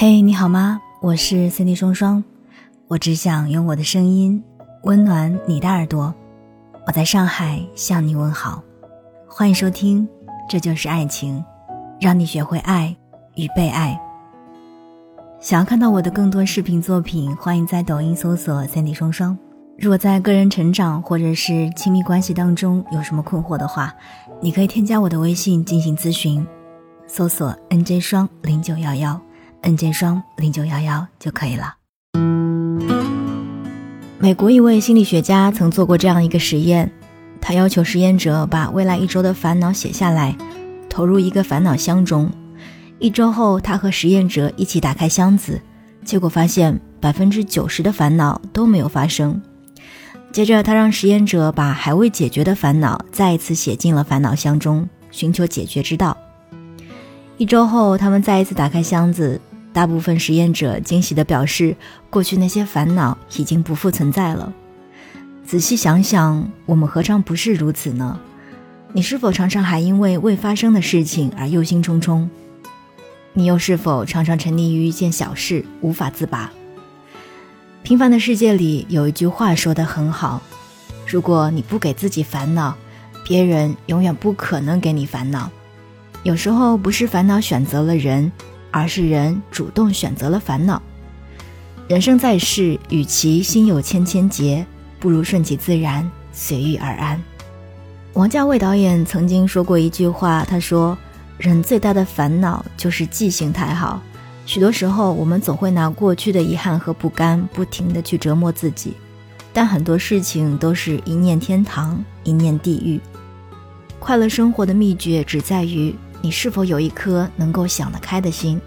嘿，你好吗？我是 Cindy 双双，我只想用我的声音温暖你的耳朵。我在上海向你问好，欢迎收听《这就是爱情》，让你学会爱与被爱。想要看到我的更多视频作品，欢迎在抖音搜索 Cindy 双双。如果在个人成长或者是亲密关系当中有什么困惑的话，你可以添加我的微信进行咨询，搜索 NJ 双零九幺幺。按键双零九幺幺就可以了。美国一位心理学家曾做过这样一个实验，他要求实验者把未来一周的烦恼写下来，投入一个烦恼箱中。一周后，他和实验者一起打开箱子，结果发现百分之九十的烦恼都没有发生。接着，他让实验者把还未解决的烦恼再一次写进了烦恼箱中，寻求解决之道。一周后，他们再一次打开箱子。大部分实验者惊喜地表示，过去那些烦恼已经不复存在了。仔细想想，我们何尝不是如此呢？你是否常常还因为未发生的事情而忧心忡忡？你又是否常常沉溺于一件小事无法自拔？平凡的世界里有一句话说得很好：如果你不给自己烦恼，别人永远不可能给你烦恼。有时候不是烦恼选择了人。而是人主动选择了烦恼。人生在世，与其心有千千结，不如顺其自然，随遇而安。王家卫导演曾经说过一句话，他说：“人最大的烦恼就是记性太好。许多时候，我们总会拿过去的遗憾和不甘，不停地去折磨自己。但很多事情都是一念天堂，一念地狱。快乐生活的秘诀只在于。”你是否有一颗能够想得开的心？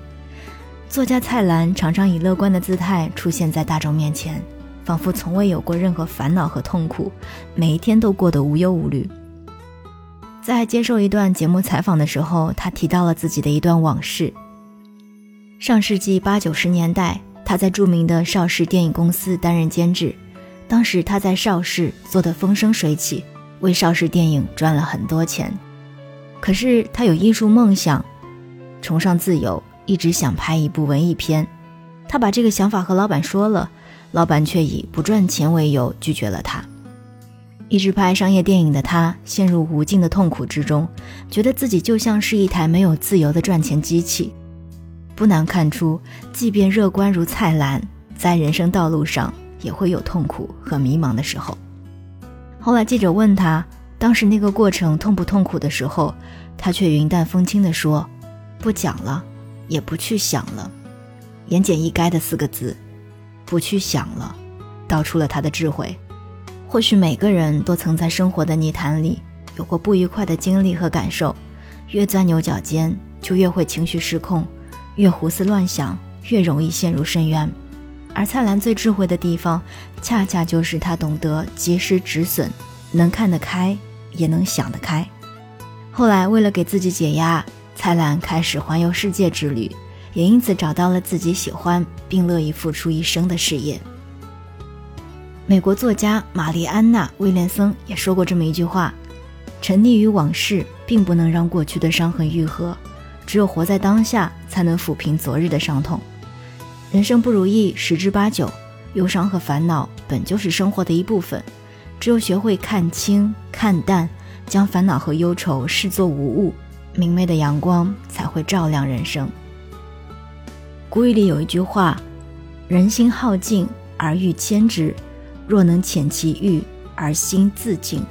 作家蔡澜常常以乐观的姿态出现在大众面前，仿佛从未有过任何烦恼和痛苦，每一天都过得无忧无虑。在接受一段节目采访的时候，他提到了自己的一段往事。上世纪八九十年代，他在著名的邵氏电影公司担任监制，当时他在邵氏做得风生水起，为邵氏电影赚了很多钱。可是他有艺术梦想，崇尚自由，一直想拍一部文艺片。他把这个想法和老板说了，老板却以不赚钱为由拒绝了他。一直拍商业电影的他陷入无尽的痛苦之中，觉得自己就像是一台没有自由的赚钱机器。不难看出，即便乐观如蔡澜，在人生道路上也会有痛苦和迷茫的时候。后来记者问他。当时那个过程痛不痛苦的时候，他却云淡风轻地说：“不讲了，也不去想了。”言简意赅的四个字，“不去想了”，道出了他的智慧。或许每个人都曾在生活的泥潭里有过不愉快的经历和感受，越钻牛角尖，就越会情绪失控，越胡思乱想，越容易陷入深渊。而蔡澜最智慧的地方，恰恰就是他懂得及时止损，能看得开。也能想得开。后来，为了给自己解压，蔡澜开始环游世界之旅，也因此找到了自己喜欢并乐意付出一生的事业。美国作家玛丽安娜·威廉森也说过这么一句话：“沉溺于往事，并不能让过去的伤痕愈合，只有活在当下，才能抚平昨日的伤痛。人生不如意十之八九，忧伤和烦恼本就是生活的一部分。”只有学会看清、看淡，将烦恼和忧愁视作无物，明媚的阳光才会照亮人生。古语里有一句话：“人心好静而欲牵之，若能遣其欲而心自静。”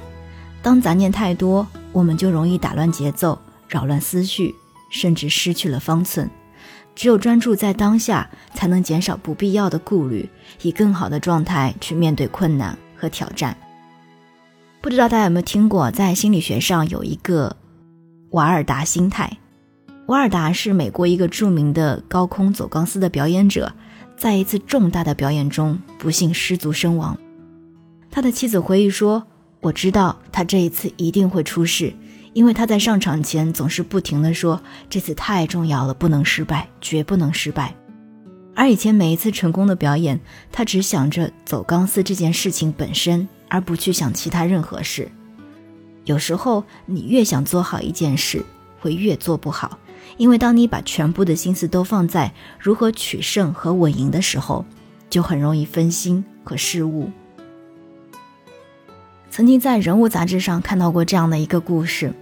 当杂念太多，我们就容易打乱节奏，扰乱思绪，甚至失去了方寸。只有专注在当下，才能减少不必要的顾虑，以更好的状态去面对困难和挑战。不知道大家有没有听过，在心理学上有一个瓦尔达心态。瓦尔达是美国一个著名的高空走钢丝的表演者，在一次重大的表演中不幸失足身亡。他的妻子回忆说：“我知道他这一次一定会出事，因为他在上场前总是不停地说这次太重要了，不能失败，绝不能失败。而以前每一次成功的表演，他只想着走钢丝这件事情本身。”而不去想其他任何事。有时候，你越想做好一件事，会越做不好，因为当你把全部的心思都放在如何取胜和稳赢的时候，就很容易分心和失误。曾经在《人物》杂志上看到过这样的一个故事：，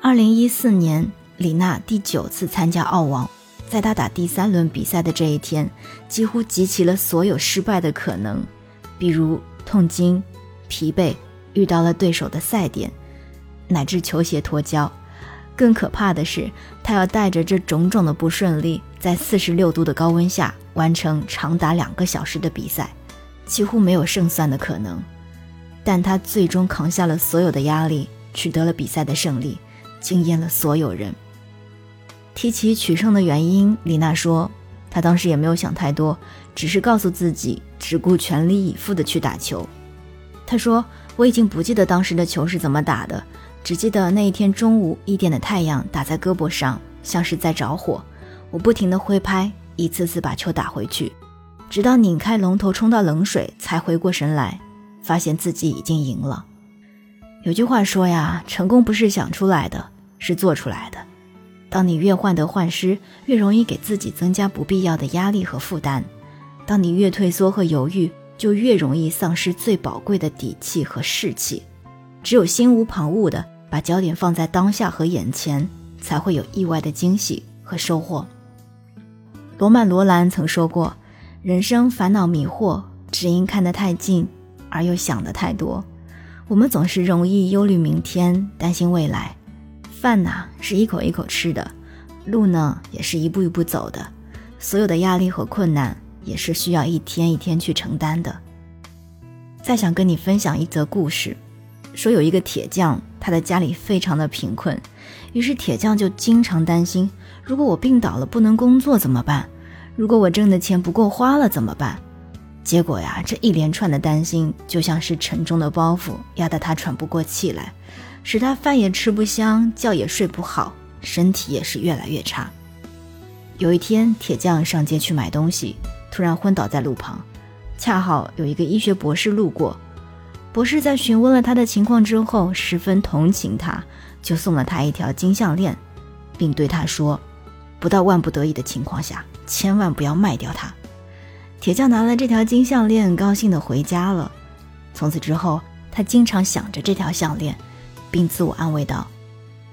二零一四年，李娜第九次参加澳网，在他打第三轮比赛的这一天，几乎集齐了所有失败的可能，比如痛经、疲惫、遇到了对手的赛点，乃至球鞋脱胶。更可怕的是，他要带着这种种的不顺利，在四十六度的高温下完成长达两个小时的比赛，几乎没有胜算的可能。但他最终扛下了所有的压力，取得了比赛的胜利，惊艳了所有人。提起取胜的原因，李娜说：“她当时也没有想太多，只是告诉自己只顾全力以赴的去打球。”她说：“我已经不记得当时的球是怎么打的，只记得那一天中午一点的太阳打在胳膊上，像是在着火。我不停地挥拍，一次次把球打回去，直到拧开龙头冲到冷水，才回过神来。”发现自己已经赢了。有句话说呀，成功不是想出来的，是做出来的。当你越患得患失，越容易给自己增加不必要的压力和负担；当你越退缩和犹豫，就越容易丧失最宝贵的底气和士气。只有心无旁骛的把焦点放在当下和眼前，才会有意外的惊喜和收获。罗曼·罗兰曾说过：“人生烦恼迷惑，只因看得太近。”而又想的太多，我们总是容易忧虑明天，担心未来。饭呐是一口一口吃的，路呢也是一步一步走的，所有的压力和困难也是需要一天一天去承担的。再想跟你分享一则故事，说有一个铁匠，他的家里非常的贫困，于是铁匠就经常担心：如果我病倒了不能工作怎么办？如果我挣的钱不够花了怎么办？结果呀，这一连串的担心就像是沉重的包袱，压得他喘不过气来，使他饭也吃不香，觉也睡不好，身体也是越来越差。有一天，铁匠上街去买东西，突然昏倒在路旁，恰好有一个医学博士路过。博士在询问了他的情况之后，十分同情他，就送了他一条金项链，并对他说：“不到万不得已的情况下，千万不要卖掉它。”铁匠拿了这条金项链，高兴地回家了。从此之后，他经常想着这条项链，并自我安慰道：“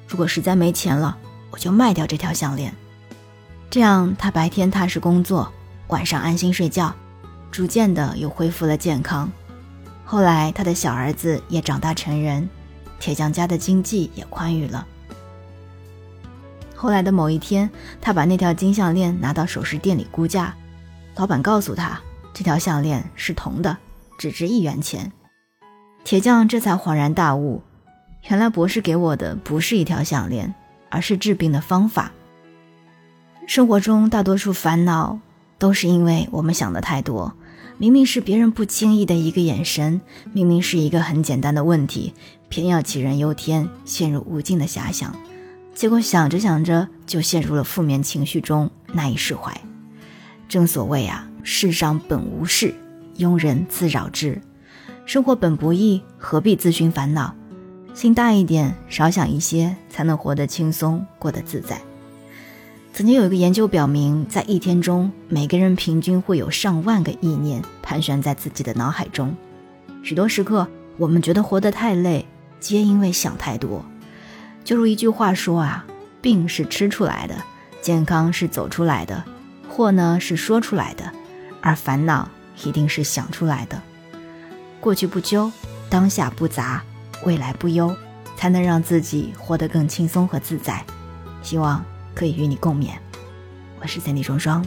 如果实在没钱了，我就卖掉这条项链。”这样，他白天踏实工作，晚上安心睡觉，逐渐的又恢复了健康。后来，他的小儿子也长大成人，铁匠家的经济也宽裕了。后来的某一天，他把那条金项链拿到首饰店里估价。老板告诉他，这条项链是铜的，只值一元钱。铁匠这才恍然大悟，原来博士给我的不是一条项链，而是治病的方法。生活中大多数烦恼都是因为我们想的太多。明明是别人不经意的一个眼神，明明是一个很简单的问题，偏要杞人忧天，陷入无尽的遐想，结果想着想着就陷入了负面情绪中，难以释怀。正所谓啊，世上本无事，庸人自扰之。生活本不易，何必自寻烦恼？心大一点，少想一些，才能活得轻松，过得自在。曾经有一个研究表明，在一天中，每个人平均会有上万个意念盘旋在自己的脑海中。许多时刻，我们觉得活得太累，皆因为想太多。就如一句话说啊，病是吃出来的，健康是走出来的。祸呢是说出来的，而烦恼一定是想出来的。过去不究，当下不杂，未来不忧，才能让自己活得更轻松和自在。希望可以与你共勉。我是三 D 双双。